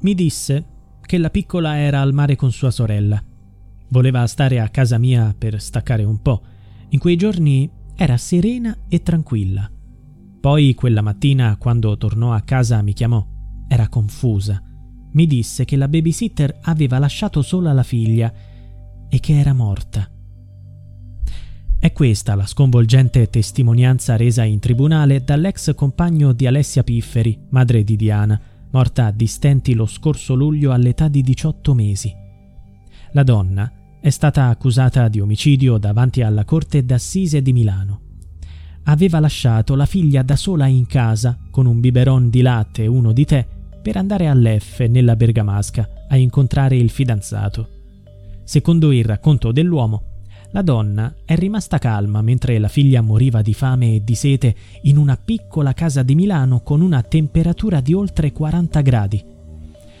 Mi disse che la piccola era al mare con sua sorella. Voleva stare a casa mia per staccare un po'. In quei giorni era serena e tranquilla. Poi quella mattina, quando tornò a casa, mi chiamò. Era confusa. Mi disse che la babysitter aveva lasciato sola la figlia e che era morta. È questa la sconvolgente testimonianza resa in tribunale dall'ex compagno di Alessia Pifferi, madre di Diana, morta di stenti lo scorso luglio all'età di 18 mesi. La donna è stata accusata di omicidio davanti alla Corte d'Assise di Milano. Aveva lasciato la figlia da sola in casa con un biberon di latte e uno di tè per andare all'F nella Bergamasca a incontrare il fidanzato. Secondo il racconto dell'uomo, la donna è rimasta calma mentre la figlia moriva di fame e di sete in una piccola casa di Milano con una temperatura di oltre 40 gradi.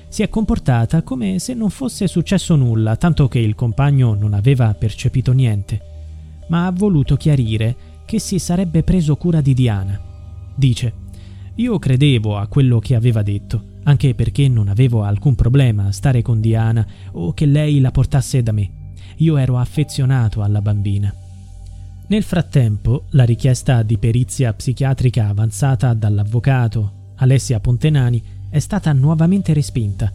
Si è comportata come se non fosse successo nulla, tanto che il compagno non aveva percepito niente, ma ha voluto chiarire che si sarebbe preso cura di Diana. Dice, io credevo a quello che aveva detto, anche perché non avevo alcun problema a stare con Diana o che lei la portasse da me io ero affezionato alla bambina. Nel frattempo, la richiesta di perizia psichiatrica avanzata dall'avvocato Alessia Pontenani è stata nuovamente respinta.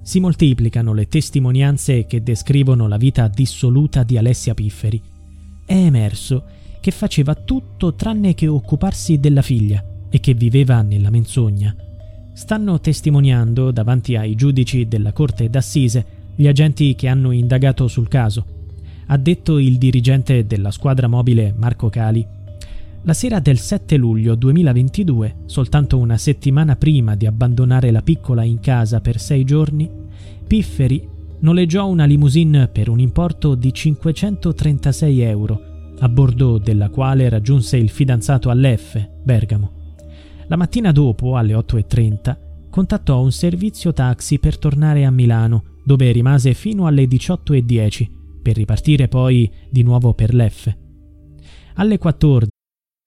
Si moltiplicano le testimonianze che descrivono la vita dissoluta di Alessia Pifferi. È emerso che faceva tutto tranne che occuparsi della figlia e che viveva nella menzogna. Stanno testimoniando davanti ai giudici della Corte d'Assise gli agenti che hanno indagato sul caso. Ha detto il dirigente della squadra mobile Marco Cali. La sera del 7 luglio 2022, soltanto una settimana prima di abbandonare la piccola in casa per sei giorni, Pifferi noleggiò una limousine per un importo di 536 euro, a bordo della quale raggiunse il fidanzato all'F, Bergamo. La mattina dopo, alle 8.30, contattò un servizio taxi per tornare a Milano dove rimase fino alle 18.10 per ripartire poi di nuovo per l'F. Alle 14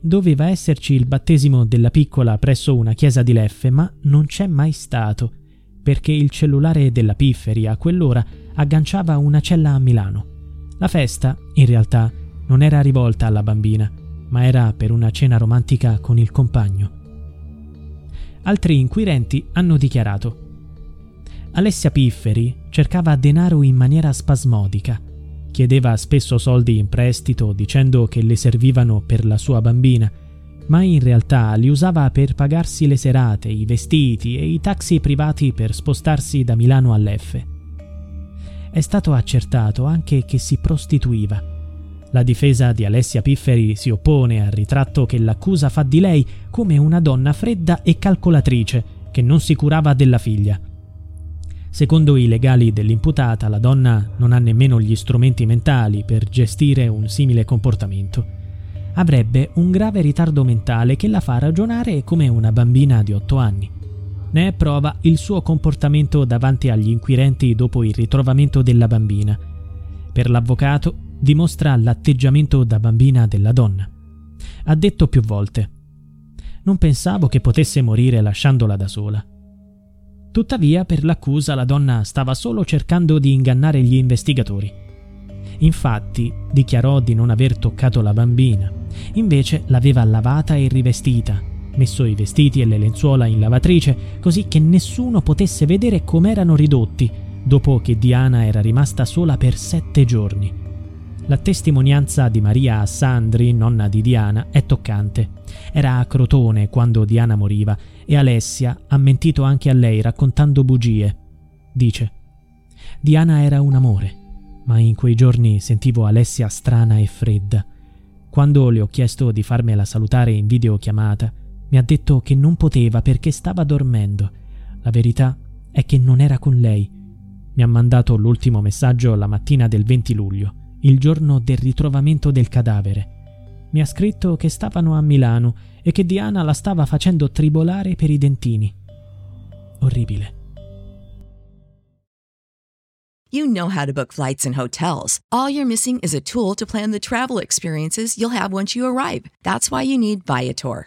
Doveva esserci il battesimo della piccola presso una chiesa di Leffe, ma non c'è mai stato, perché il cellulare della Pifferi a quell'ora agganciava una cella a Milano. La festa, in realtà, non era rivolta alla bambina, ma era per una cena romantica con il compagno. Altri inquirenti hanno dichiarato Alessia Pifferi cercava denaro in maniera spasmodica Chiedeva spesso soldi in prestito dicendo che le servivano per la sua bambina, ma in realtà li usava per pagarsi le serate, i vestiti e i taxi privati per spostarsi da Milano all'F. È stato accertato anche che si prostituiva. La difesa di Alessia Pifferi si oppone al ritratto che l'accusa fa di lei come una donna fredda e calcolatrice che non si curava della figlia. Secondo i legali dell'imputata, la donna non ha nemmeno gli strumenti mentali per gestire un simile comportamento avrebbe un grave ritardo mentale che la fa ragionare come una bambina di 8 anni. Ne è prova il suo comportamento davanti agli inquirenti dopo il ritrovamento della bambina. Per l'avvocato dimostra l'atteggiamento da bambina della donna. Ha detto più volte Non pensavo che potesse morire lasciandola da sola. Tuttavia, per l'accusa, la donna stava solo cercando di ingannare gli investigatori. Infatti dichiarò di non aver toccato la bambina, invece l'aveva lavata e rivestita, messo i vestiti e le lenzuola in lavatrice così che nessuno potesse vedere com'erano ridotti, dopo che Diana era rimasta sola per sette giorni. La testimonianza di Maria Assandri, nonna di Diana, è toccante. Era a Crotone quando Diana moriva e Alessia ha mentito anche a lei raccontando bugie. Dice: Diana era un amore ma in quei giorni sentivo Alessia strana e fredda. Quando le ho chiesto di farmela salutare in videochiamata, mi ha detto che non poteva perché stava dormendo. La verità è che non era con lei. Mi ha mandato l'ultimo messaggio la mattina del 20 luglio, il giorno del ritrovamento del cadavere. Mi ha scritto che stavano a Milano e che Diana la stava facendo tribolare per i dentini. Orribile. You know how to book flights and hotels. All you're missing is a tool to plan the travel experiences you'll have once you arrive. That's why you need Viator.